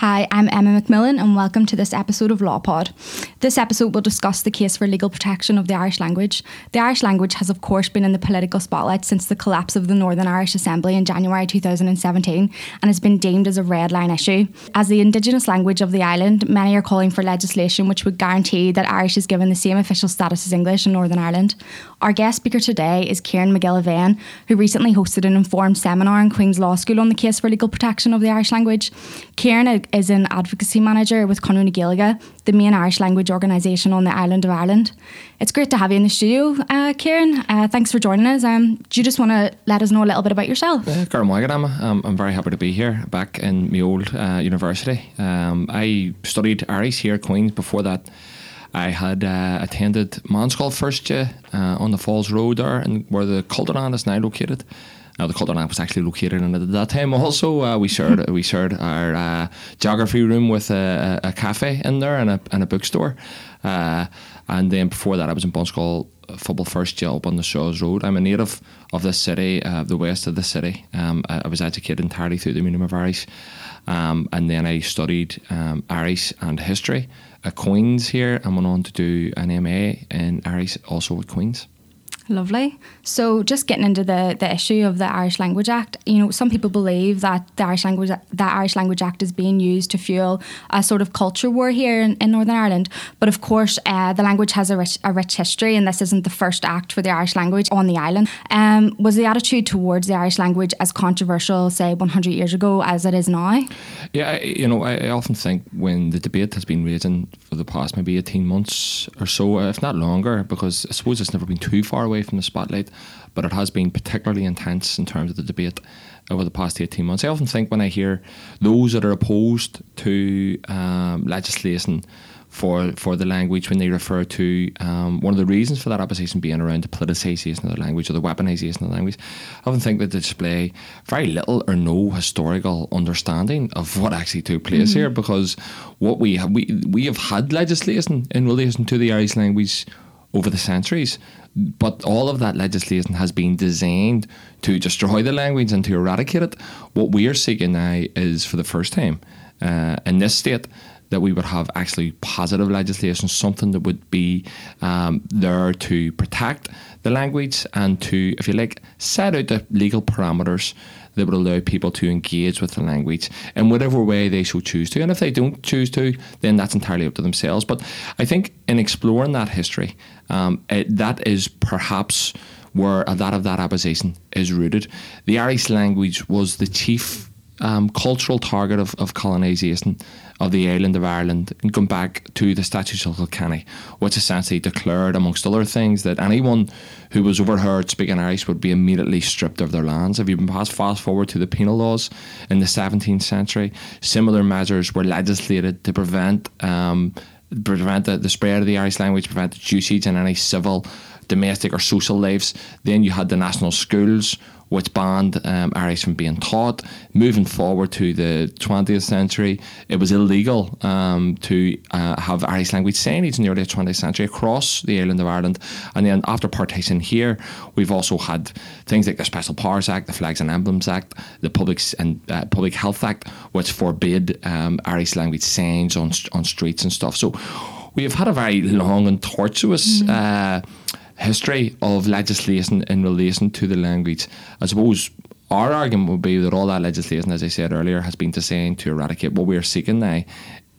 Hi, I'm Emma McMillan, and welcome to this episode of LawPod. This episode will discuss the case for legal protection of the Irish language. The Irish language has, of course, been in the political spotlight since the collapse of the Northern Irish Assembly in January 2017 and has been deemed as a red line issue. As the Indigenous language of the island, many are calling for legislation which would guarantee that Irish is given the same official status as English in Northern Ireland. Our guest speaker today is Kieran McGillivan, who recently hosted an informed seminar in Queen's Law School on the case for legal protection of the Irish language. Kieran is an advocacy manager with Conradh na Gaeilge, the main Irish language organisation on the island of Ireland. It's great to have you in the studio, uh, Kieran. Uh, thanks for joining us. Um, do you just want to let us know a little bit about yourself? Uh, um, I'm very happy to be here back in my old uh, university. Um, I studied Irish here at Queen's. Before that, I had uh, attended Meánscoil Feirste uh, on the Falls Road there, and where the Cultúrlann is now located. Now the Cultúrlann was actually located in it at that time. Also, uh, we shared we shared our uh, geography room with a, a, cafe in there and a, and a bookstore. Uh, and then before that, I was in Bunscoil Phobal Feirste Job on the Shaws Road. I'm a native of the city, uh, the west of the city. Um, I, I, was educated entirely through the Medium of Irish. Um, and then I studied um, Irish and history at Queen's here and went on to do an MA in Irish also at Queen's. Lovely. So, just getting into the, the issue of the Irish Language Act, you know, some people believe that the Irish Language the Irish Language Act is being used to fuel a sort of culture war here in, in Northern Ireland. But of course, uh, the language has a rich, a rich history, and this isn't the first act for the Irish language on the island. Um, was the attitude towards the Irish language as controversial, say, 100 years ago as it is now? Yeah, I, you know, I, I often think when the debate has been raging for the past maybe 18 months or so, if not longer, because I suppose it's never been too far away away from the spotlight, but it has been particularly intense in terms of the debate over the past 18 months. I often think when I hear those that are opposed to um, legislation for for the language when they refer to um, one of the reasons for that opposition being around the politicisation of the language or the weaponisation of the language. I often think that they display very little or no historical understanding of what actually took place mm-hmm. here because what we have we we have had legislation in relation to the Irish language over the centuries. But all of that legislation has been designed to destroy the language and to eradicate it. What we are seeking now is for the first time uh, in this state that we would have actually positive legislation, something that would be um, there to protect the language and to, if you like, set out the legal parameters that would allow people to engage with the language in whatever way they so choose to. And if they don't choose to, then that's entirely up to themselves. But I think in exploring that history, um, it, that is perhaps where lot of that opposition is rooted. The Irish language was the chief um, cultural target of, of colonisation of the island of Ireland and come back to the Statutes of Kilkenny, which essentially declared, amongst other things, that anyone who was overheard speaking Irish would be immediately stripped of their lands. If you fast forward to the penal laws in the 17th century, similar measures were legislated to prevent um, prevent the, the spread of the Irish language, prevent its usage in any civil, domestic, or social lives. Then you had the national schools which banned um, Irish from being taught. Moving forward to the 20th century, it was illegal um, to uh, have Irish language signage in the early 20th century across the island of Ireland. And then after partition here, we've also had things like the Special Powers Act, the Flags and Emblems Act, the Public and uh, Public Health Act, which forbid um, Irish language signs on on streets and stuff. So we have had a very long and tortuous. Mm-hmm. Uh, history of legislation in relation to the language. I suppose our argument would be that all that legislation, as I said earlier, has been designed to eradicate what we are seeking now.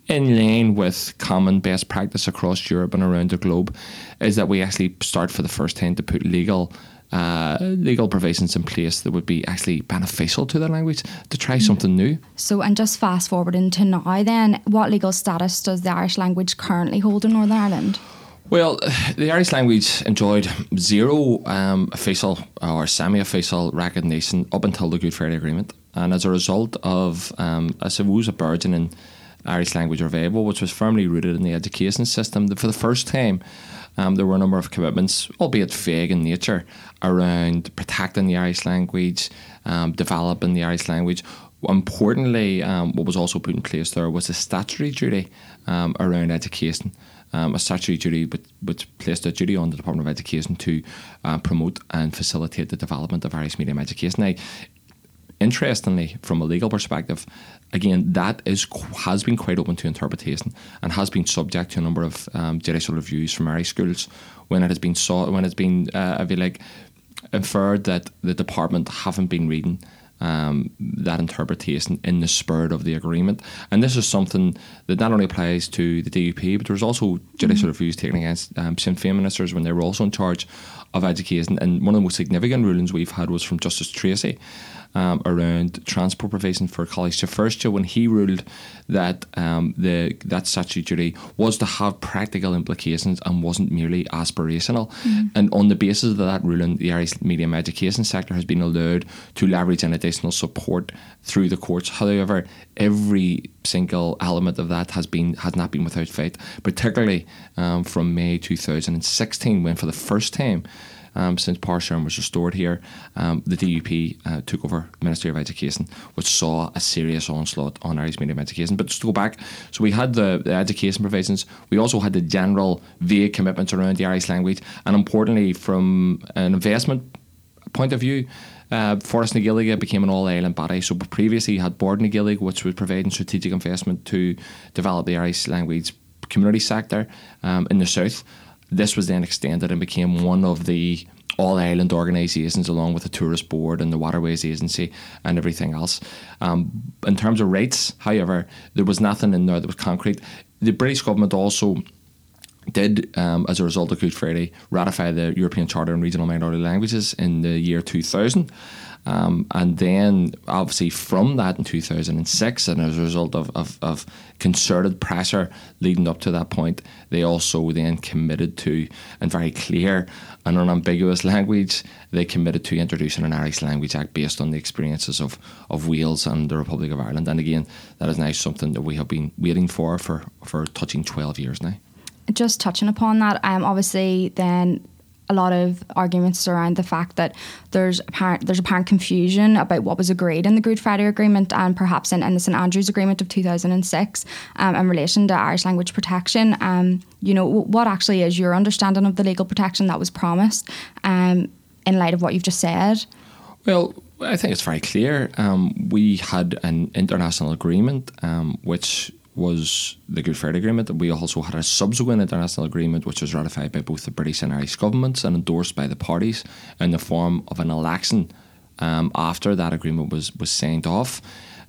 In line with common best practice across Europe and around the globe, is that we actually start for the first time to put legal uh, legal provisions in place that would be actually beneficial to the language to try mm. something new. So, and just fast forward into now, then, what legal status does the Irish language currently hold in Northern Ireland? Well, the Irish language enjoyed zero um, official or semi official recognition up until the Good Friday Agreement. and as a result of, um, I suppose, a burgeoning Irish language revival, which was firmly rooted in the education system, for the first time, um, there were a number of commitments, albeit vague in nature, around protecting the Irish language, um, developing the Irish language. Importantly, um, what was also put in place there was a statutory duty um, around education. Um, a statutory duty which, placed a duty on the Department of Education to uh, promote and facilitate the development of Irish medium education. Now, interestingly, from a legal perspective, again, that is has been quite open to interpretation and has been subject to a number of um, judicial reviews from Irish schools when it has been sought, when it's been, uh, I feel like, inferred that the department haven't been reading um, that interpretation in the spirit of the agreement. And this is something that not only applies to the DUP, but there was also judicial mm-hmm. reviews taken against um, Sinn Féin ministers when they were also in charge of education. And one of the most significant rulings we've had was from Justice Treacy um, around transport provision for Coláiste Feirste when he ruled that um, the that statutory was to have practical implications and wasn't merely aspirational. Mm. And on the basis of that ruling, the Irish medium education sector has been allowed to leverage an additional support through the courts. However, every single element of that has been has not been without fight, particularly um, from May 2016 when for the first time um, since Sharing was restored here, um, the DUP uh, took over Ministry of Education, which saw a serious onslaught on Irish medium education. But just to go back, so we had the, the education provisions, we also had the general vague commitments around the Irish language, and importantly, from an investment point of view, uh, Foras na became an all island body. So previously you had Bord na which was providing strategic investment to develop the Irish language community sector um, in the south. This was then extended and became one of the all island organisations, along with the Tourist Board and the Waterways Agency and everything else. Um, in terms of rates, however, there was nothing in there that was concrete. The British government also did, um, as a result of Good Friday, ratify the European Charter on Regional Minority Languages in the year 2000. Um, and then, obviously, from that in 2006, and as a result of, of, of, concerted pressure leading up to that point, they also then committed to, in very clear and unambiguous language, they committed to introducing an Irish Language Act based on the experiences of, of Wales and the Republic of Ireland. And again, that is now something that we have been waiting for for, for touching 12 years now just touching upon that, um, obviously then a lot of arguments around the fact that there's apparent there's apparent confusion about what was agreed in the Good Friday Agreement and perhaps in, in the St Andrews Agreement of 2006 um, in relation to Irish language protection. Um, you know, what actually is your understanding of the legal protection that was promised um, in light of what you've just said? Well, I think it's very clear. Um, we had an international agreement um, which was the Good Friday Agreement. We also had a subsequent international agreement which was ratified by both the British and Irish governments and endorsed by the parties in the form of an election um, after that agreement was, was signed off,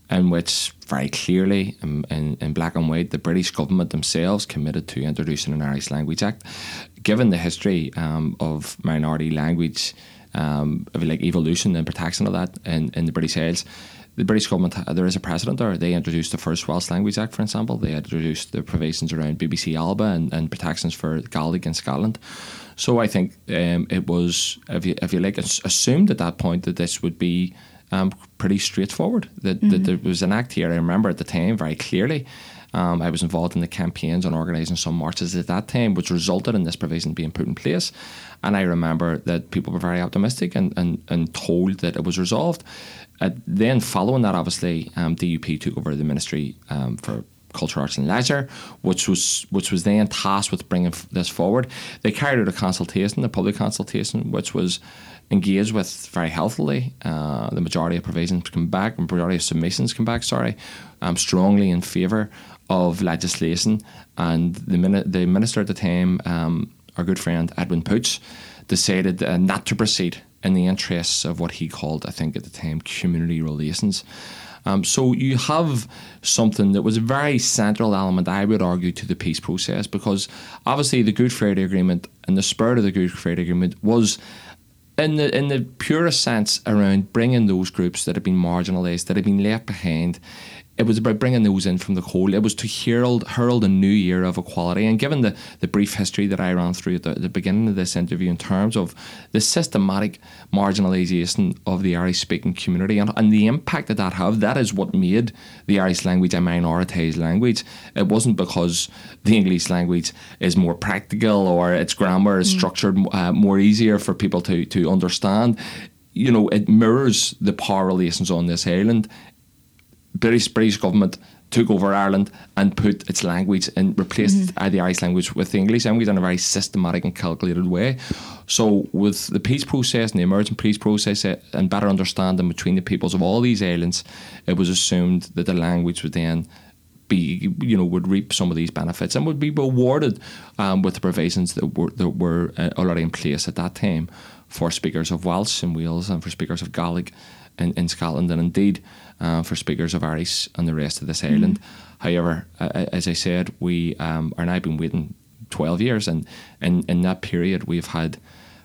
in which very clearly, in, in, in, black and white, the British government themselves committed to introducing an Irish Language Act. Given the history um, of minority language, um, like evolution and protection of that in, in the British Isles, the British government, there is a precedent there. They introduced the first Welsh Language Act, for example. They introduced the provisions around BBC Alba and, and protections for Gaelic in Scotland. So I think um, it was, if you, if you like, assumed at that point that this would be um, pretty straightforward. That, mm-hmm. that there was an act here. I remember at the time very clearly. Um, I was involved in the campaigns on organising some marches at that time, which resulted in this provision being put in place. And I remember that people were very optimistic and, and, and told that it was resolved. Uh, then, following that, obviously, um, DUP took over the Ministry um, for Culture, Arts and Leisure, which was which was then tasked with bringing this forward. They carried out a consultation, a public consultation, which was engaged with very healthily. Uh, the majority of provisions come back, majority of submissions come back. Sorry, um, strongly in favour of legislation, and the the minister at the time, um, our good friend Edwin Poots, decided uh, not to proceed in the interests of what he called, I think at the time, community relations. Um, so you have something that was a very central element, I would argue, to the peace process because obviously the Good Friday Agreement and the spirit of the Good Friday Agreement was in the in the purest sense around bringing those groups that have been marginalised, that have been left behind it was about bringing those in from the cold. It was to herald herald a new year of equality. And given the, the brief history that I ran through at the, the beginning of this interview in terms of the systematic marginalisation of the Irish speaking community and, and the impact that that have, that is what made the Irish language a minoritized language. It wasn't because the English language is more practical or its grammar is mm. structured uh, more easier for people to, to understand you know, it mirrors the power relations on this island. British British government took over Ireland and put its language and replaced mm-hmm. the Irish language with the English language in a very systematic and calculated way. So, with the peace process and the emergent peace process uh, and better understanding between the peoples of all these islands, it was assumed that the language would then be, you know, would reap some of these benefits and would be rewarded um, with the provisions that were, that were uh, already in place at that time for speakers of Welsh in Wales and for speakers of Gaelic in, in Scotland and indeed uh, for speakers of Irish and the rest of this mm-hmm. island. However, uh, as I said, we um, are now been waiting 12 years and in, in that period we've had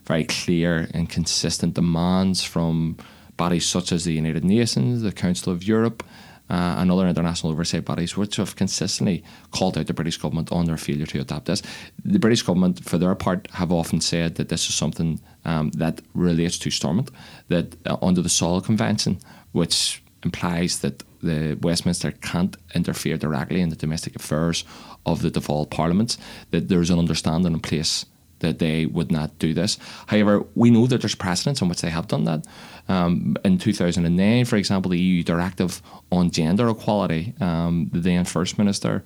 very clear and consistent demands from bodies such as the United Nations, the Council of Europe, uh, and other international oversight bodies, which have consistently called out the British government on their failure to adapt this. The British government, for their part, have often said that this is something um, that relates to Stormont, that uh, under the Sewel Convention, which implies that the Westminster can't interfere directly in the domestic affairs of the devolved parliaments, that there's an understanding in place that they would not do this. However, we know that there's precedents in which they have done that. Um, in 2009, for example, the EU directive on gender equality, um, the then First Minister,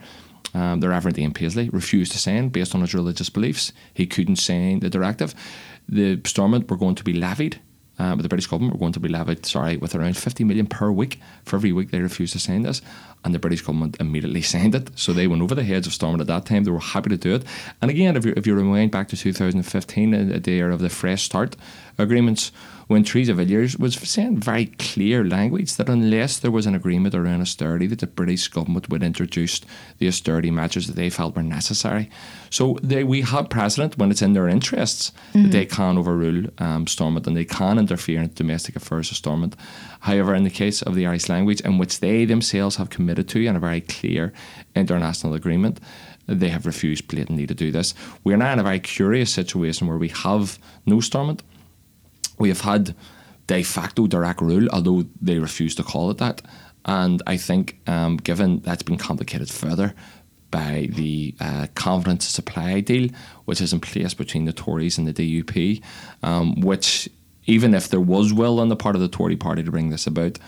um, the Reverend Ian Paisley, refused to sign based on his religious beliefs. He couldn't sign the directive. The Stormont were going to be levied uh, the British government were going to be levied, sorry, with around 50 million per week for every week they refused to sign this. And the British government immediately signed it. So they went over the heads of Stormont at that time. They were happy to do it. And again, if you, if you rewind back to 2015, the year of the Fresh Start agreements, when Theresa Villiers was saying very clear language that unless there was an agreement around austerity, that the British government would introduce the austerity measures that they felt were necessary. So they, we have precedent when it's in their interests mm-hmm. that they can overrule um, Stormont and they can interfere in domestic affairs of Stormont. However, in the case of the Irish language, in which they themselves have committed to in a very clear international agreement, they have refused blatantly to do this. We're now in a very curious situation where we have no Stormont we have had de facto direct rule, although they refuse to call it that. And I think, um, given that's been complicated further by the uh, confidence supply deal, which is in place between the Tories and the DUP, um, which, even if there was will on the part of the Tory party to bring this about,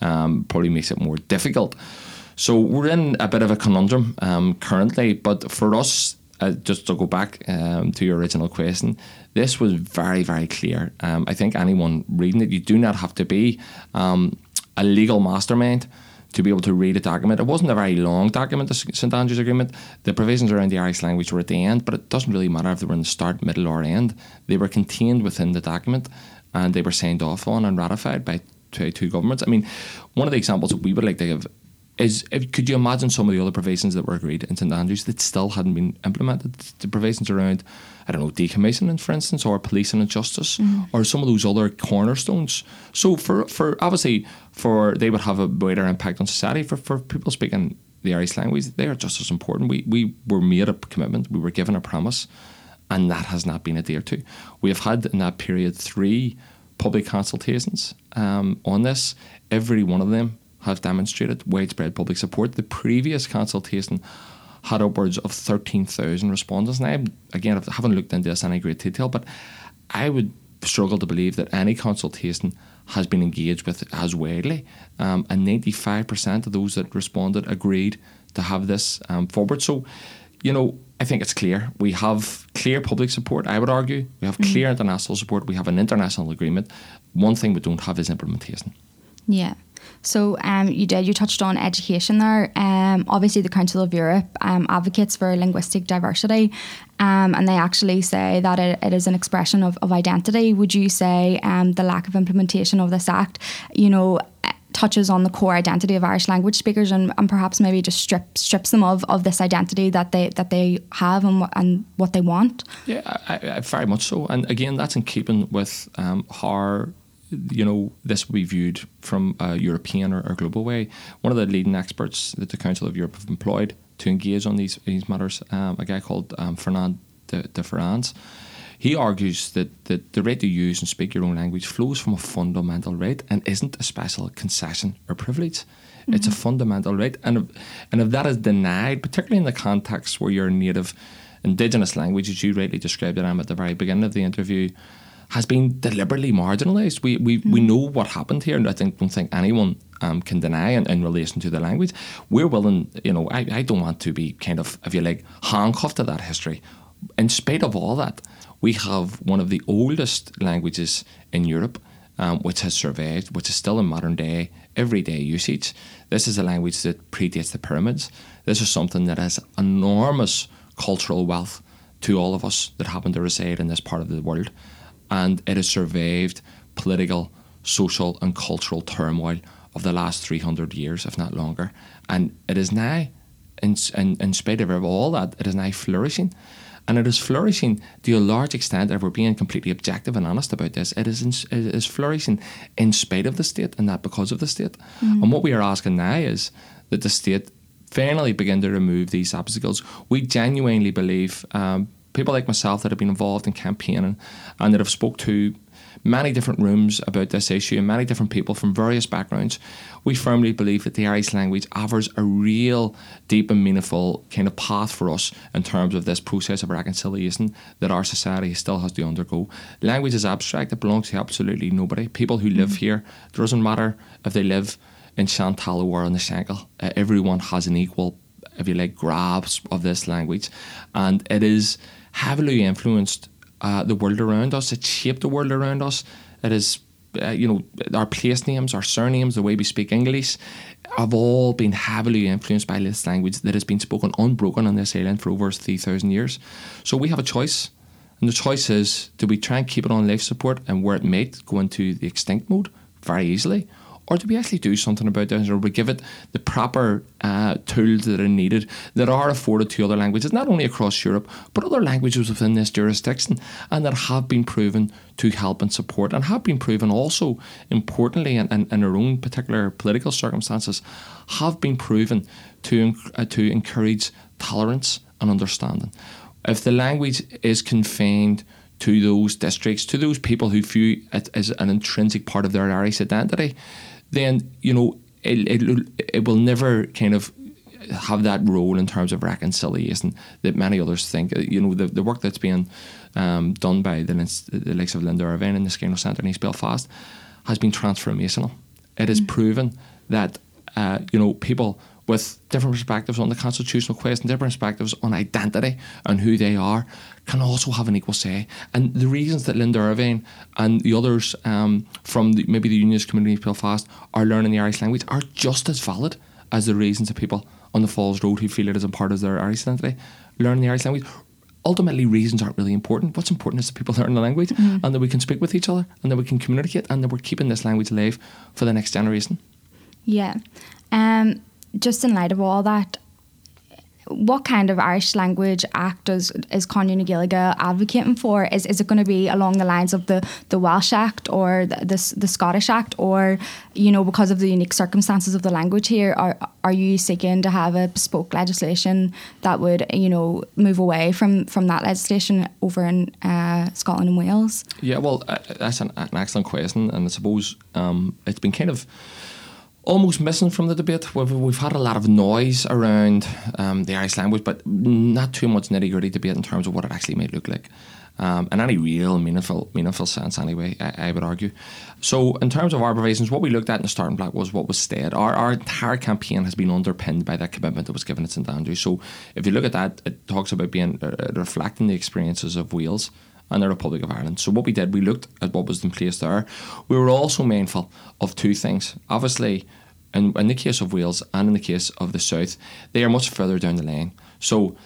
um, probably makes it more difficult. So we're in a bit of a conundrum um, currently, but for us, uh, just to go back um, to your original question, this was very, very clear. Um, I think anyone reading it, you do not have to be um, a legal mastermind to be able to read a document. It wasn't a very long document, the St Andrews Agreement. The provisions around the Irish language were at the end, but it doesn't really matter if they were in the start, middle, or end. They were contained within the document and they were signed off on and ratified by two, two governments. I mean, one of the examples that we would like to give is if, could you imagine some of the other provisions that were agreed in St Andrews that still hadn't been implemented? The provisions around, I don't know, decommissioning, for instance, or policing and justice, mm-hmm. or some of those other cornerstones. So for for obviously for they would have a wider impact on society. For for people speaking the Irish language, they are just as important. We we were made a commitment, we were given a promise, and that has not been adhered to. We have had in that period three public consultations um, on this. Every one of them have demonstrated widespread public support. The previous consultation had upwards of 13,000 respondents. And I, again, I haven't looked into this in any great detail, but I would struggle to believe that any consultation has been engaged with as widely. Um, and 95% of those that responded agreed to have this um, forward. So, you know, I think it's clear. We have clear public support, I would argue. We have clear mm-hmm. international support. We have an international agreement. One thing we don't have is implementation. Yeah. So um, you did, you touched on education there. Um, obviously, the Council of Europe um, advocates for linguistic diversity, um, and they actually say that it, it is an expression of, of identity. Would you say um, the lack of implementation of this act, you know, touches on the core identity of Irish language speakers and, and perhaps maybe just strip, strips them of, of this identity that they that they have and, and what they want? Yeah, I, I, very much so. And again, that's in keeping with um, how you know, this will be viewed from a European or, or, global way. One of the leading experts that the Council of Europe have employed to engage on these these matters, um, a guy called um, Fernand de, de Varennes, he argues that, that the right to use and speak your own language flows from a fundamental right and isn't a special concession or privilege. Mm-hmm. It's a mm-hmm. fundamental right, and if, and if that is denied, particularly in the context where you're native indigenous language, as you rightly described it, Em, at the very beginning of the interview, has been deliberately marginalised. We we, mm. we know what happened here, and I think don't think anyone um, can deny in, in, relation to the language. We're willing, you know, I, I don't want to be kind of, if you like, handcuffed to that history. In spite of all that, we have one of the oldest languages in Europe. Um, which has survived, which is still in modern day, everyday usage. This is a language that predates the pyramids. This is something that has enormous cultural wealth to all of us that happen to reside in this part of the world and it has survived political, social, and cultural turmoil of the last 300 years, if not longer. And it is now, in, in, in spite of all that, it is now flourishing. And it is flourishing to a large extent, if we're being completely objective and honest about this, it is, in, it is flourishing in spite of the state and not because of the state. Mm. And what we are asking now is that the state finally begin to remove these obstacles. We genuinely believe, um, people like myself that have been involved in campaigning and that have spoke to many different rooms about this issue and many different people from various backgrounds, we firmly believe that the Irish language offers a real deep and meaningful kind of path for us in terms of this process of reconciliation that our society still has to undergo. Language is abstract, it belongs to absolutely nobody. People who live mm. here, it doesn't matter if they live in Chantal or in the Shankill, uh, everyone has an equal, if you like, grasp of this language. And it is heavily influenced uh, the world around us. It shaped the world around us. It is, uh, you know, our place names, our surnames, the way we speak English, have all been heavily influenced by this language that has been spoken unbroken on this island for over 3,000 years. So we have a choice. And the choice is do we try and keep it on life support and where it might go into the extinct mode very easily? Or do we actually do something about this, or we give it the proper uh, tools that are needed that are afforded to other languages, not only across Europe, but other languages within this jurisdiction, and that have been proven to help and support, and have been proven also, importantly, in, in, in our own particular political circumstances, have been proven to, uh, to encourage tolerance and understanding. If the language is confined to those districts, to those people who view it as an intrinsic part of their Irish identity, then you know it, it, it will never kind of have that role in terms of reconciliation that many others think. You know, the, the work that's being um, done by the, the likes of Linda Ervine and the Skainos Centre in East Belfast has been transformational. It has mm. proven that, uh, you know, people with different perspectives on the constitutional question, different perspectives on identity and who they are, can also have an equal say. And the reasons that Linda Ervine and the others um, from the, maybe the unionist community of Belfast are learning the Irish language are just as valid as the reasons that people on the Falls Road who feel it is a part of their Irish identity learn the Irish language. Ultimately, reasons aren't really important. What's important is that people learn the language mm-hmm. and that we can speak with each other and that we can communicate and that we're keeping this language alive for the next generation. Yeah. Um, just in light of all that, what kind of Irish language act is, is Conradh na Gaeilge advocating for? Is, is it going to be along the lines of the, the Welsh Act or the, the, the Scottish Act, or you know because of the unique circumstances of the language here, are are you seeking to have a bespoke legislation that would you know move away from from that legislation over in uh, Scotland and Wales? Yeah, well, uh, that's an, an, excellent question, and I suppose um, it's been kind of almost missing from the debate. We've, we've had a lot of noise around um, the Irish language, but not too much nitty gritty debate in terms of what it actually may look like. Um, in any real meaningful meaningful sense, anyway, I, I, would argue. So, in terms of our provisions, what we looked at in the starting block was what was stated. Our, our entire campaign has been underpinned by that commitment that was given at St Andrews. So, if you look at that, it talks about being uh, reflecting the experiences of Wales and the Republic of Ireland. So what we did, we looked at what was in place there. We were also mindful of two things. Obviously, in, in the case of Wales and in the case of the South, they are much further down the lane. So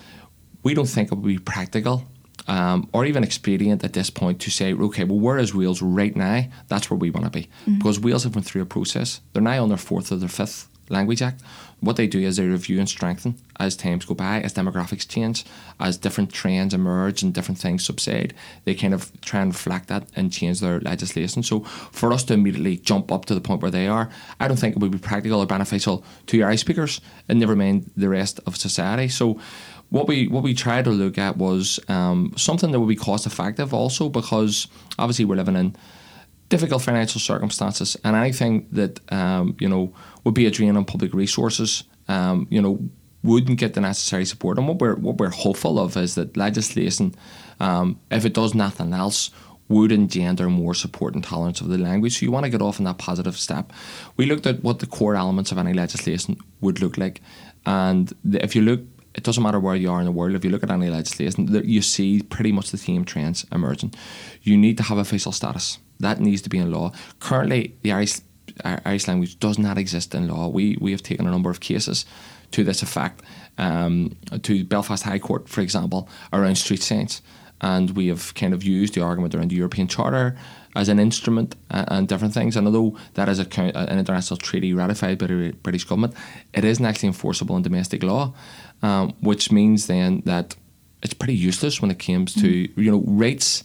we don't think it would be practical um, or even expedient at this point to say, okay, well, where is Wales right now? That's where we want to be. Mm-hmm. Because Wales have went through a process. They're now on their fourth or their fifth Language Act. What they do is they review and strengthen as times go by, as demographics change, as different trends emerge and different things subside. They kind of try and reflect that and change their legislation. So for us to immediately jump up to the point where they are, I don't think it would be practical or beneficial to Irish speakers and never mind the rest of society. So what we what we tried to look at was um, something that would be cost effective also because obviously we're living in difficult financial circumstances, and anything that um, you know would be a drain on public resources, um, you know, wouldn't get the necessary support. And what we're what we're hopeful of is that legislation, um, if it does nothing else, would engender more support and tolerance of the language. So you want to get off on that positive step. We looked at what the core elements of any legislation would look like, and the, if you look. It doesn't matter where you are in the world. If you look at any legislation, you see pretty much the same trends emerging. You need to have official status that needs to be in law. Currently, the Irish Irish language does not exist in law. We we have taken a number of cases to this effect. Um, to Belfast High Court, for example, around street signs, and we have kind of used the argument around the European Charter as an instrument and, and different things. And although that is a, an international treaty ratified by the British government, it isn't actually enforceable in domestic law, um, which means then that it's pretty useless when it comes to mm-hmm. you know rates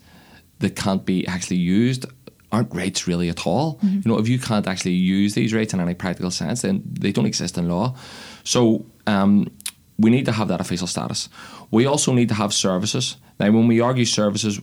that can't be actually used aren't rates really at all. Mm-hmm. You know, if you can't actually use these rates in any practical sense, then they don't exist in law. So um, we need to have that official status. We also need to have services. Now, when we argue services,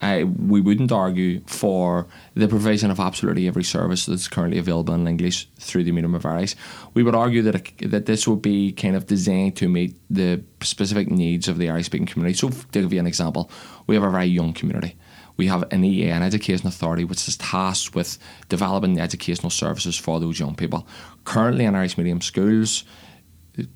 uh, we wouldn't argue for the provision of absolutely every service that's currently available in English through the medium of Irish. We would argue that it, that this would be kind of designed to meet the specific needs of the Irish speaking community. So, to give you an example, we have a very young community we have an EA, an education authority, which is tasked with developing educational services for those young people. Currently, in Irish medium schools,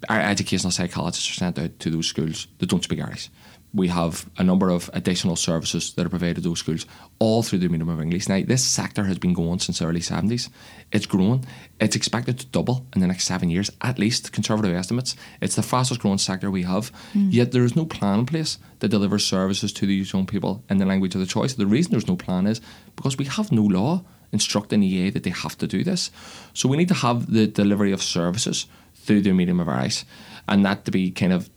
our educational psychologists are sent out to those schools that don't speak Irish we have a number of additional services that are provided to those schools all through the medium of English. Now, this sector has been going since the early 70s. It's growing. It's expected to double in the next seven years, at least, conservative estimates. It's the fastest growing sector we have. Mm. Yet there is no plan in place that delivers services to these young people in the language of the choice. The reason there's no plan is because we have no law instructing EA that they have to do this. So we need to have the delivery of services through the medium of Irish and that to be kind of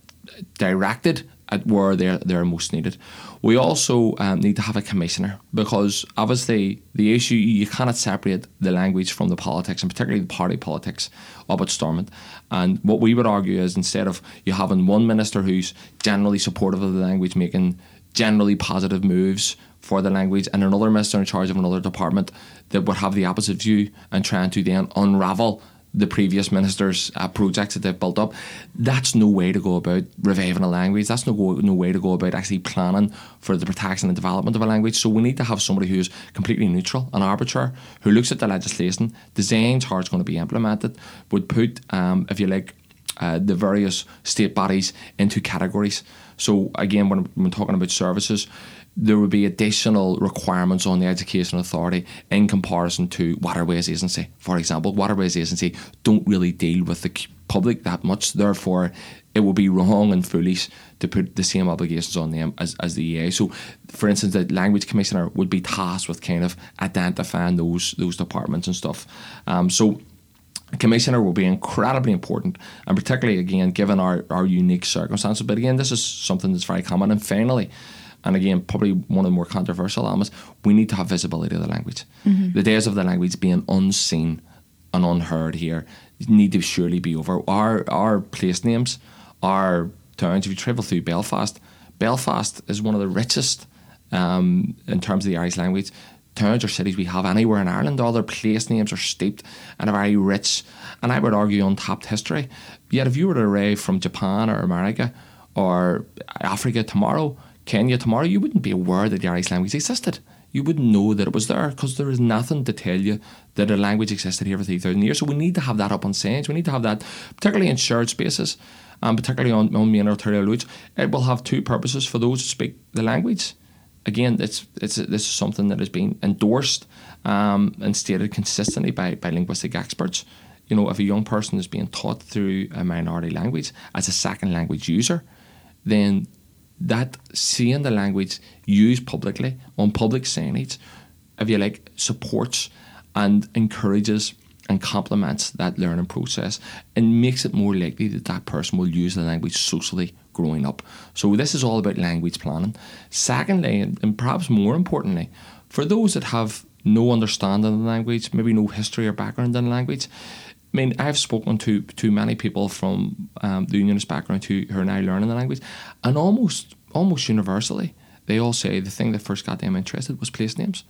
directed at where they're, they're most needed. We also um, need to have a commissioner because obviously the issue you cannot separate the language from the politics and particularly the party politics of at Stormont. And what we would argue is instead of you having one minister who's generally supportive of the language making generally positive moves for the language and another minister in charge of another department that would have the opposite view and trying to then unravel the previous ministers' uh, projects that they've built up. That's no way to go about reviving a language. That's no go, no way to go about actually planning for the protection and development of a language. So we need to have somebody who's completely neutral and arbitrary, who looks at the legislation, designs how it's going to be implemented, would put, um, if you like, uh, the various state bodies into categories. So again, when we're talking about services, there would be additional requirements on the education authority in comparison to waterways agency for example waterways agency don't really deal with the public that much therefore it would be wrong and foolish to put the same obligations on them as, as the EA. So, for instance, the language commissioner would be tasked with kind of identifying those those departments and stuff. Um, so, commissioner will be incredibly important, and particularly again given our, our unique circumstances. But again, this is something that's very common. And finally, and again, probably one of the more controversial elements, we need to have visibility of the language. Mm-hmm. The days of the language being unseen and unheard here need to surely be over. Our our place names, our towns, if you travel through Belfast, Belfast is one of the richest um, in terms of the Irish language towns or cities we have anywhere in Ireland. All their place names are steeped in a very rich and I would argue untapped history. Yet if you were to arrive from Japan or America or Africa tomorrow, Kenya tomorrow, you wouldn't be aware that the Irish language existed. You wouldn't know that it was there because there is nothing to tell you that a language existed here for 3,000 years. So we need to have that up on stage. We need to have that, particularly in shared spaces, and particularly on, on main arterial routes. It will have two purposes for those who speak the language. Again, it's, it's, this is something that has been endorsed um, and stated consistently by, by linguistic experts. You know, if a young person is being taught through a minority language as a second language user, then that seeing the language used publicly on public signage, if you like, supports and encourages and complements that learning process and makes it more likely that that person will use the language socially growing up. So this is all about language planning. Secondly, and perhaps more importantly, for those that have no understanding of the language, maybe no history or background in the language, I mean, I've spoken to to many people from um, the unionist background who, who are now learning the language, and almost almost universally, they all say the thing that first got them interested was place names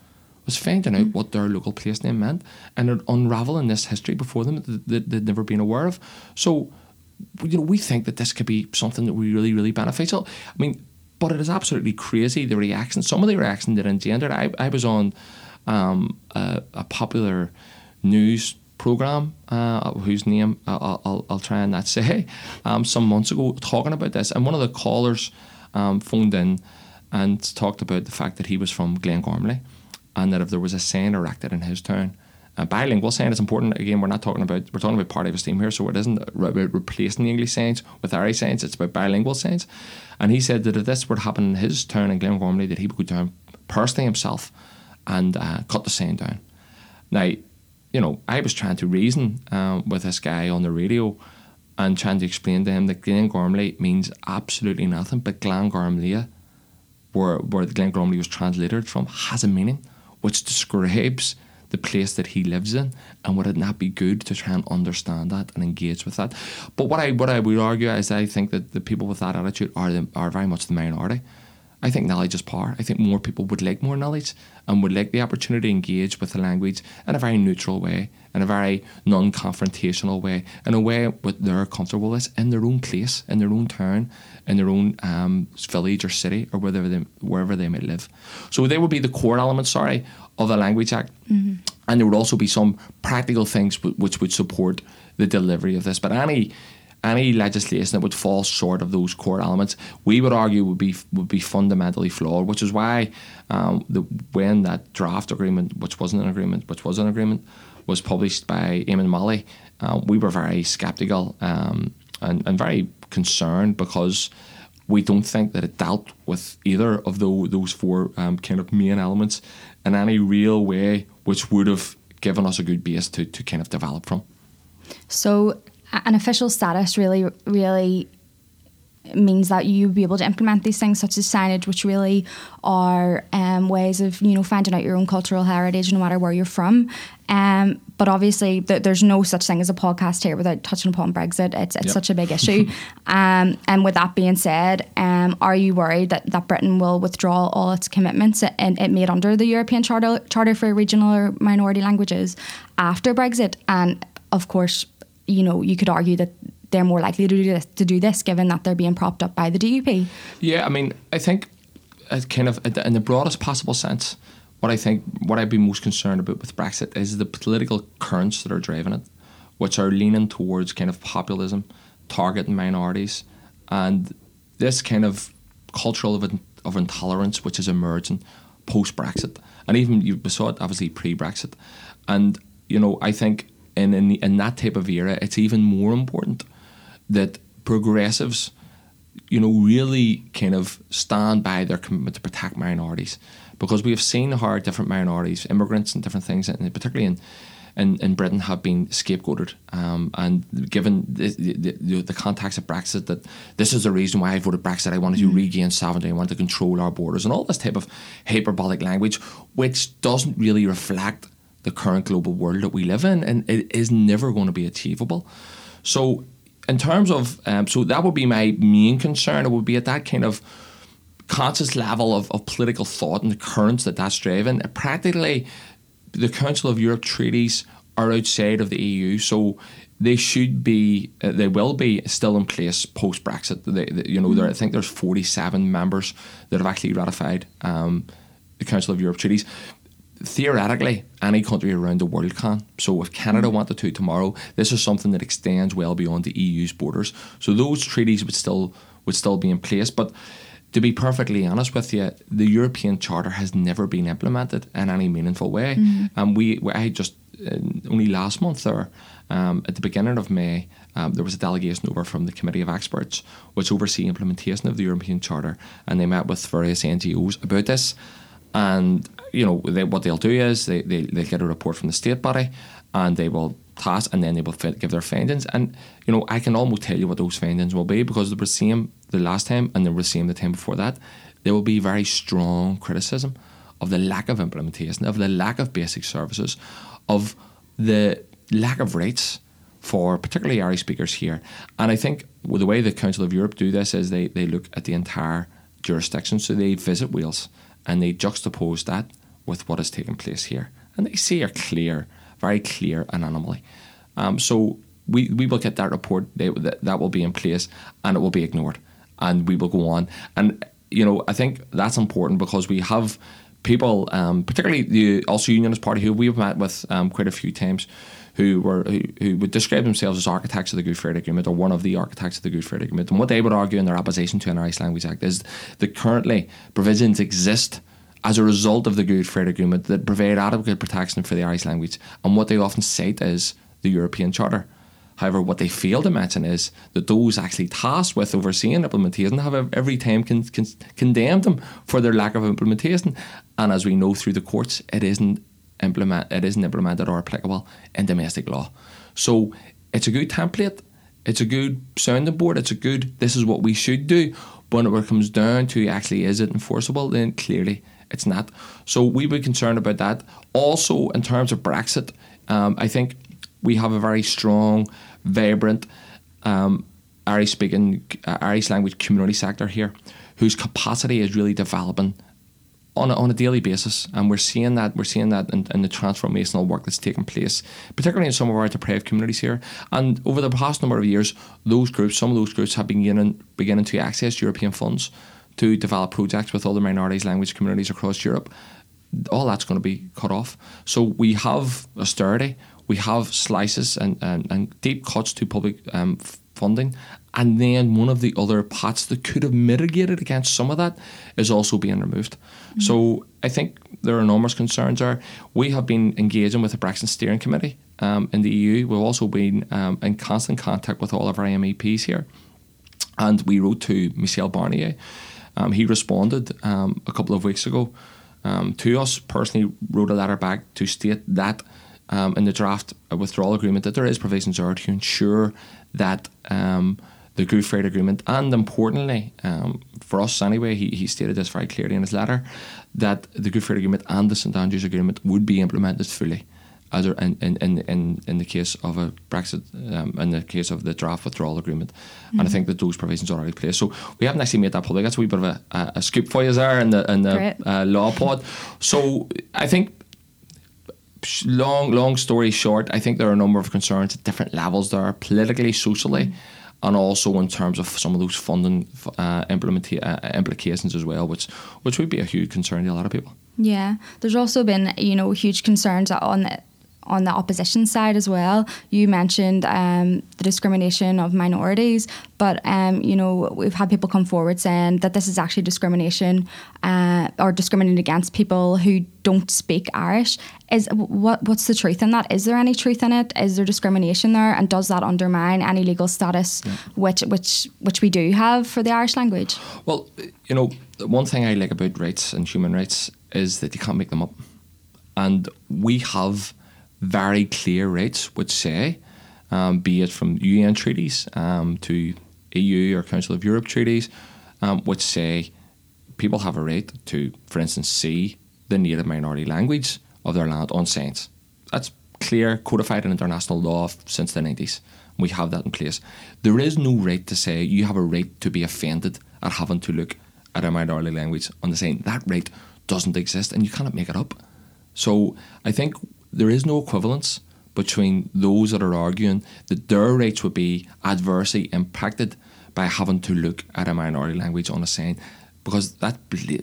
was finding out what their local place name meant and unraveling this history before them that they'd never been aware of. So, you know, we think that this could be something that we really, really beneficial. I mean, but it is absolutely crazy the reaction. Some of the reaction that engendered. I, I was on um, a, a, popular news program uh, whose name I'll, I'll, I'll, try and not say um, some months ago talking about this, and one of the callers um, phoned in and talked about the fact that he was from Glengormley and that if there was a sign erected in his town, a bilingual sign is important. Again, we're not talking about we're talking about parity of esteem here, so it isn't about replacing the English signs with Irish signs. It's about bilingual signs. And he said that if this were to happen in his town in Glengormley, that he would go down personally himself and uh, cut the sign down. Now, you know, I was trying to reason um, with this guy on the radio and trying to explain to him that Glengormley means absolutely nothing, but Glengormley, where where Glengormley was translated from, has a meaning which describes the place that he lives in and would it not be good to try and understand that and engage with that? But what I what I would argue is I think that the people with that attitude are the, are very much the minority I think knowledge is power. I think more people would like more knowledge and would like the opportunity to engage with the language in a very neutral way, in a very non confrontational way, in a way what they're comfortable with in their own place, in their own town, in their own um, village or city or wherever they, wherever they might live. So they would be the core elements, sorry, of the Language Act. Mm-hmm. And there would also be some practical things w- which would support the delivery of this. But any any legislation that would fall short of those core elements, we would argue would be would be fundamentally flawed. Which is why um, the, when that draft agreement, which wasn't an agreement, which was an agreement, was published by Eamonn Mallie, uh, we were very sceptical um, and, and very concerned because we don't think that it dealt with either of the, those four um, kind of main elements in any real way, which would have given us a good base to, to kind of develop from. So an official status really, really means that you be able to implement these things such as signage which really are um, ways of you know finding out your own cultural heritage no matter where you're from. Um, but obviously th- there's no such thing as a podcast here without touching upon Brexit. It's, it's yep. such a big issue. Um, and with that being said um, are you worried that, that Britain will withdraw all its commitments it, it made under the European Charter, Charter for Regional or Minority Languages after Brexit? And of course you know, you could argue that they're more likely to do this, to do this given that they're being propped up by the DUP. Yeah, I mean, I think uh, kind of in the broadest possible sense, what I think, what I'd be most concerned about with Brexit is the political currents that are driving it, which are leaning towards kind of populism, targeting minorities, and this kind of cultural of, of intolerance which is emerging post Brexit, and even you saw it obviously pre Brexit, and you know I think in, in, in that type of era, it's even more important that progressives, you know, really kind of stand by their commitment to protect minorities. Because we have seen how different minorities, immigrants and different things, and particularly in in, in Britain have been scapegoated. Um, and given the, the, the, context of Brexit, that this is the reason why I voted Brexit. I wanted to mm-hmm. regain sovereignty. I wanted to control our borders and all this type of hyperbolic language, which doesn't really reflect the current global world that we live in, and it is never going to be achievable. So, in terms of, um, so that would be my main concern. It would be at that kind of conscious level of, of political thought and the currents that that's driving. Practically, the Council of Europe treaties are outside of the EU, so they should be, uh, they will be still in place post Brexit. You know, there, I think there's 47 members that have actually ratified um, the Council of Europe treaties theoretically, any country around the world can. So, if Canada wanted to tomorrow, this is something that extends well beyond the EU's borders. So, those treaties would still would still be in place. But to be perfectly honest with you, the European Charter has never been implemented in any meaningful way. Mm-hmm. And we, I just uh, only last month there, um, at the beginning of May, um, there was a delegation over from the Committee of Experts, which oversee implementation of the European Charter, and they met with various NGOs about this. And you know, they, what they'll do is they, they, they get a report from the state body and they will pass, and then they will give their findings. And you know, I can almost tell you what those findings will be because they were the same the last time, and they were the same the time before that. There will be very strong criticism of the lack of implementation, of the lack of basic services, of the lack of rights for particularly Irish speakers here. And I think the way the Council of Europe do this is they, they look at the entire jurisdiction. So they visit Wales and they juxtapose that with what has taken place here. And they see a clear, very clear anomaly. Um, so we, we will get that report, they, that, that will be in place and it will be ignored. And we will go on. And, you know, I think that's important because we have people, um, particularly the Ulster Unionist Party, who we've met with um, quite a few times, who were who, who, would describe themselves as architects of the Good Friday Agreement or one of the architects of the Good Friday Agreement. And what they would argue in their opposition to an Irish Language Act is that currently provisions exist as a result of the Good Friday Agreement that provide adequate protection for the Irish language. And what they often cite is the European Charter. However, what they fail to mention is that those actually tasked with overseeing implementation have every time con- con- condemned them for their lack of implementation. And as we know through the courts, it isn't implement it isn't implemented or applicable in domestic law. So it's a good template, it's a good sounding board, it's a good this is what we should do. But when it comes down to actually is it enforceable, then clearly it's not. So we were concerned about that. Also, in terms of Brexit, um, I think we have a very strong, vibrant um, Irish speaking, uh, Irish language community sector here, whose capacity is really developing on a, on a daily basis, and we're seeing that we're seeing that in, in, the transformational work that's taking place, particularly in some of our deprived communities here. And over the past number of years, those groups, some of those groups, have been beginning, beginning to access European funds to develop projects with other minorities language communities across Europe. All that's going to be cut off. So we have austerity, we have slices and, and, and deep cuts to public um, funding, and then one of the other pots that could have mitigated against some of that is also being removed. Mm-hmm. So I think there are enormous concerns there. We have been engaging with the Brexit Steering Committee um, in the EU. We've also been um, in constant contact with all of our MEPs here. And we wrote to Michel Barnier. Um, he responded um, a couple of weeks ago um, to us, personally wrote a letter back to state that um, in the draft withdrawal agreement that there is provisions there to ensure that um, the Good Friday Agreement, and importantly, um, for us anyway, he, he stated this very clearly in his letter, that the Good Friday Agreement and the St Andrews Agreement would be implemented fully. As in, in, in, in the case of a Brexit, um, in the case of the draft withdrawal agreement. Mm-hmm. And I mm-hmm. think that those provisions are already place. So we haven't actually made that public. That's a wee bit of a, a, a scoop for you there in the, in the uh, law pod. So I think long, long story short, I think there are a number of concerns at different levels there, politically, socially, and also in terms of some of those funding uh, implementa- uh, implications as well, which which would be a huge concern to a lot of people. Yeah, there's also been you know huge concerns on on the opposition side as well. You mentioned um, the discrimination of minorities, but um, you know we've had people come forward saying that this is actually discrimination uh, or discriminating against people who don't speak Irish. Is what what's the truth in that? Is there any truth in it? Is there discrimination there, and does that undermine any legal status yeah. which which which we do have for the Irish language? Well, you know, one thing I like about rights and human rights is that you can't make them up, and we have very clear rights which say, um, be it from UN treaties um, to EU or Council of Europe treaties, um, which say people have a right to, for instance, see the native minority language of their land on signs. That's clear, codified in international law since the 90s. We have that in place. There is no right to say you have a right to be offended at having to look at a minority language on the sign. That right doesn't exist and you cannot make it up. So I think there is no equivalence between those that are arguing that their rights would be adversely impacted by having to look at a minority language on a sign because that's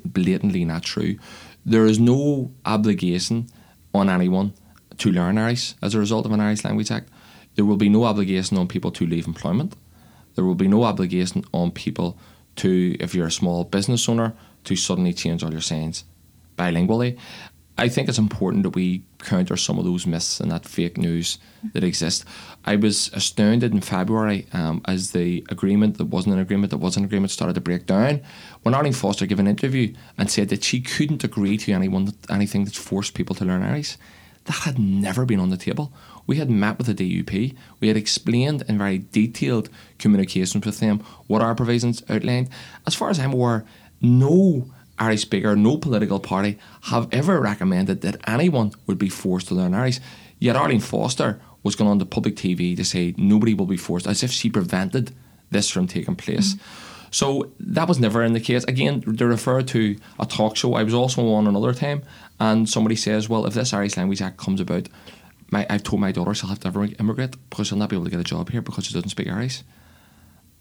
blatantly not true. There is no obligation on anyone to learn Irish as a result of an Irish Language Act. There will be no obligation on people to leave employment. There will be no obligation on people to, if you're a small business owner, to suddenly change all your signs bilingually. I think it's important that we counter some of those myths and that fake news that exists. I was astounded in February um, as the agreement that wasn't an agreement that was an agreement started to break down when Arlene Foster gave an interview and said that she couldn't agree to anyone that, anything that forced people to learn Irish. That had never been on the table. We had met with the DUP. We had explained in very detailed communications with them what our provisions outlined. As far as I'm aware, no Irish speaker, no political party have ever recommended that anyone would be forced to learn Irish. Yet Arlene Foster was going on the public TV to say nobody will be forced, as if she prevented this from taking place. Mm-hmm. So that was never in the case. Again, they refer to a talk show. I was also on another time, and somebody says, "Well, if this Irish Language Act comes about, my, I've told my daughter she'll have to immigrate because she'll not be able to get a job here because she doesn't speak Irish."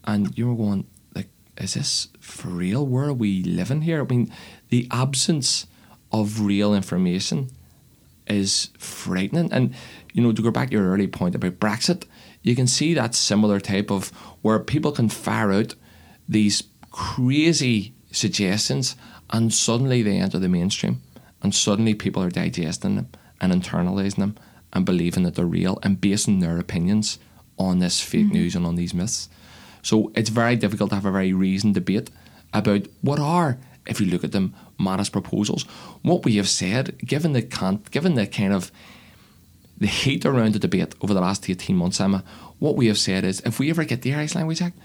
And you were going, like, is this for real? Where are we living here? I mean, the absence of real information is frightening. And you know, to go back to your early point about Brexit, you can see that similar type of where people can fire out these crazy suggestions and suddenly they enter the mainstream and suddenly people are digesting them and internalizing them and believing that they're real and basing their opinions on this fake mm-hmm. news and on these myths. So it's very difficult to have a very reasoned debate about what are, if you look at them, modest proposals. What we have said, given the can- given the kind of the heat around the debate over the last 18 months, Emma, what we have said is if we ever get the Irish Language Act,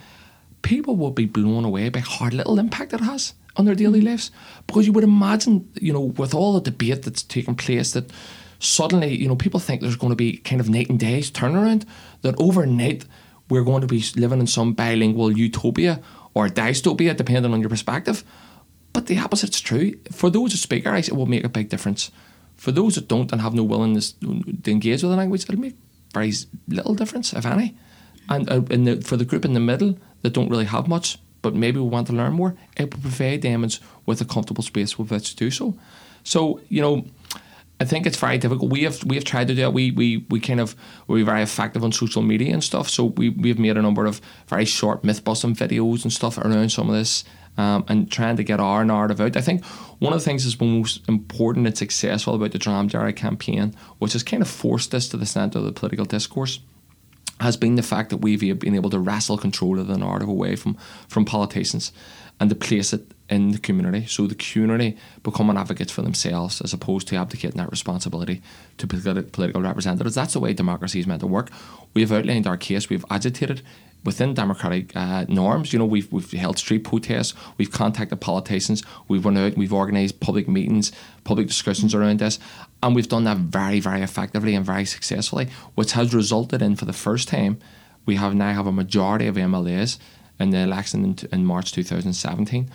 people will be blown away by how little impact it has on their daily mm-hmm. lives. Because you would imagine, you know, with all the debate that's taken place, that suddenly, you know, people think there's going to be kind of night and day turnaround, that overnight we're going to be living in some bilingual utopia or dystopia, depending on your perspective. But the opposite's true. For those who speak Irish, it will make a big difference. For those that don't and have no willingness to engage with the language, it'll make very little difference, if any. And uh, the, for the group in the middle that don't really have much, but maybe we want to learn more, it will provide them with a comfortable space with which to do so. So, you know, I think it's very difficult. We have we have tried to do it. We we we kind of we're very effective on social media and stuff. So we we've made a number of very short myth busting videos and stuff around some of this um, and trying to get our narrative out. I think one of the things that's most important and successful about the Dream Dearg campaign, which has kind of forced this to the centre of the political discourse, has been the fact that we've been able to wrestle control of the narrative away from, from politicians and to place it in the community. So the community becoming advocates for themselves as opposed to abdicating that responsibility to political representatives. That's the way democracy is meant to work. We've outlined our case, we've agitated within democratic uh, norms. You know, we've, we've held street protests, we've contacted politicians, we've run out, we've organised public meetings, public discussions around this, and we've done that very, very effectively and very successfully, which has resulted in, for the first time, we have now have a majority of MLAs in the election in, in March 2017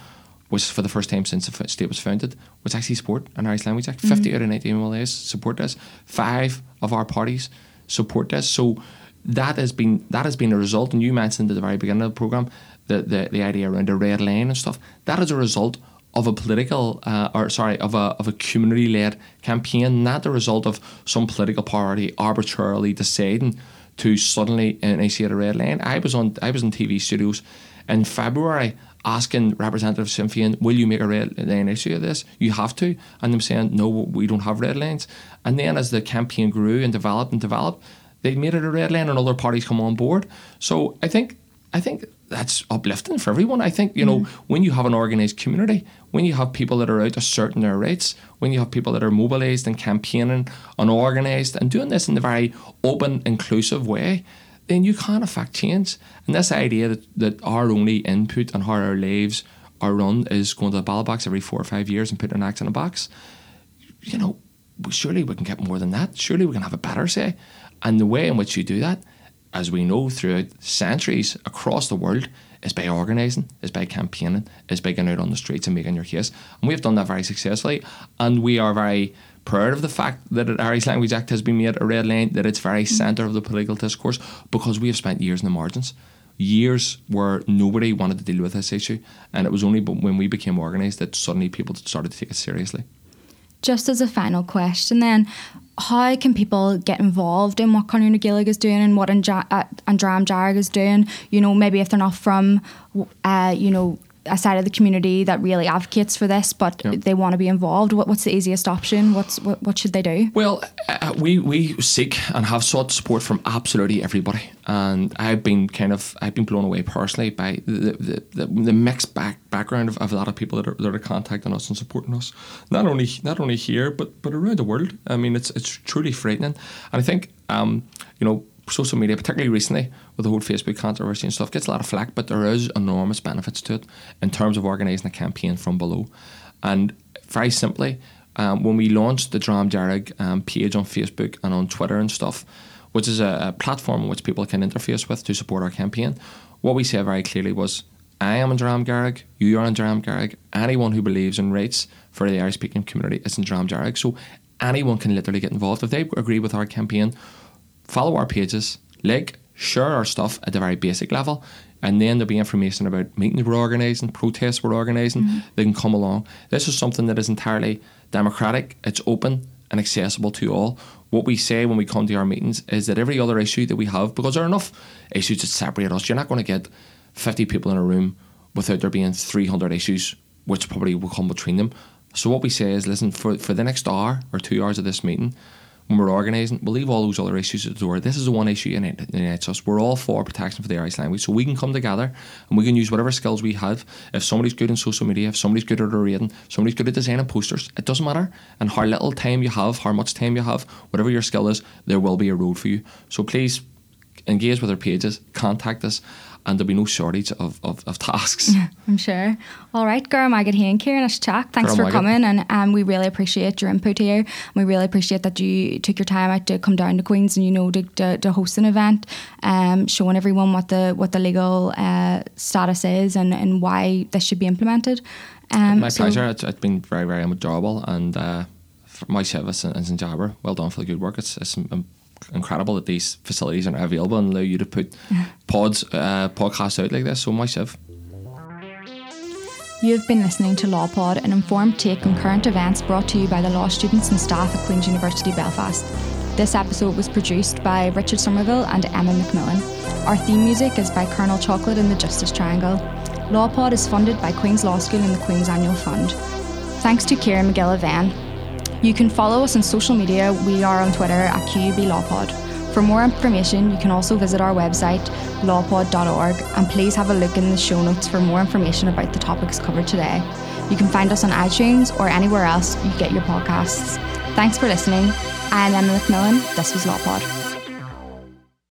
which for the first time since the state was founded, was actually support an Irish Language Act. Mm-hmm. 50 out of 90 MLAs support this. Five of our parties support this. So that has been that has been a result, and you mentioned at the very beginning of the programme the, the, the idea around the red line and stuff. That is a result of a political, uh, or sorry, of a, of a community led campaign, not the result of some political party arbitrarily deciding to suddenly initiate a red line. I was on I was in TV studios in February asking Representative Féin, will you make a red line issue of this? You have to. And them saying, no, we don't have red lines. And then as the campaign grew and developed and developed, they made it a red line and other parties come on board. So I think I think that's uplifting for everyone. I think, you know, mm. when you have an organised community, when you have people that are out asserting their rights, when you have people that are mobilised and campaigning and organised and doing this in a very open, inclusive way, then you can affect change. And this idea that, that our only input on how our lives are run is going to the ballot box every four or five years and putting an act in a box, you know, surely we can get more than that. Surely we can have a better say. And the way in which you do that, as we know throughout centuries across the world, is by organising, is by campaigning, is by getting out on the streets and making your case. And we've done that very successfully. And we are very proud of the fact that the Irish Language Act has been made a red line, that it's very centre of the political discourse, because we have spent years in the margins. Years where nobody wanted to deal with this issue, and it was only when we became organised that suddenly people started to take it seriously. Just as a final question, then, how can people get involved in what Conradh na Gaeilge is doing and what An Dream uh, Dearg is doing? You know, maybe if they're not from, uh, you know, a side of the community that really advocates for this, but Yeah. they want to be involved. What, what's the easiest option? What's what, what should they do? Well, uh, we we seek and have sought support from absolutely everybody, and I've been kind of I've been blown away personally by the the, the, the mixed back background of, of a lot of people that are, that are contacting us and supporting us. Not only not only here, but but around the world. I mean, it's it's truly frightening, and I think um, you know social media, particularly recently with the whole Facebook controversy and stuff, gets a lot of flack, but there is enormous benefits to it in terms of organising a campaign from below. And very simply, um, when we launched the Dream Dearg um, page on Facebook and on Twitter and stuff, which is a, a platform which people can interface with to support our campaign, what we said very clearly was I am in Dream Dearg, you are in Dream Dearg, anyone who believes in rights for the Irish speaking community is in Dream Dearg. So anyone can literally get involved. If they agree with our campaign, follow our pages, like, share our stuff at the very basic level, and then there'll be information about meetings we're organising, protests we're organising. Mm-hmm. They can come along. This is something that is entirely democratic, it's open and accessible to all. What we say when we come to our meetings is that every other issue that we have, because there are enough issues that separate us, you're not going to get 50 people in a room without there being 300 issues, which probably will come between them. So what we say is, listen, for, for the next hour or two hours of this meeting, when we're organising, we'll leave all those other issues at the door. This is the one issue that unites- unites us. We're all for protection for the Irish language, so we can come together and we can use whatever skills we have. If somebody's good in social media, if somebody's good at reading, somebody's good at designing posters, it doesn't matter. And how little time you have, how much time you have, whatever your skill is, there will be a road for you. So please engage with our pages, contact us, and there'll be no shortage of, of, of tasks. I'm sure. All right, Gura Magad here and Kieran Jack. Thanks Gura for Magad. coming, and um, we really appreciate your input here. We really appreciate that you took your time out to come down to Queens and you know to, to, to host an event, um, showing everyone what the what the legal uh, status is and, and why this should be implemented. Um, My so- pleasure. It's, it's been very, very enjoyable, and uh, for my service and St. Jabber, well done for the good work. It's, it's incredible that these facilities are available and allow you to put pods, uh, podcasts out like this. So myself. You have been listening to Law Pod, an informed take on current events brought to you by the law students and staff at Queen's University Belfast. This episode was produced by Richard Somerville and Emma McMillan. Our theme music is by Colonel Chocolate and the Justice Triangle. Law Pod is funded by Queen's Law School and the Queen's Annual Fund. Thanks to Ciarán Mac Giolla Bhéin. You can follow us on social media. We are on Twitter at QUB LawPod. For more information, you can also visit our website, lawpod.org, and please have a look in the show notes for more information about the topics covered today. You can find us on iTunes or anywhere else you get your podcasts. Thanks for listening. I am Emma McMillan. This was LawPod.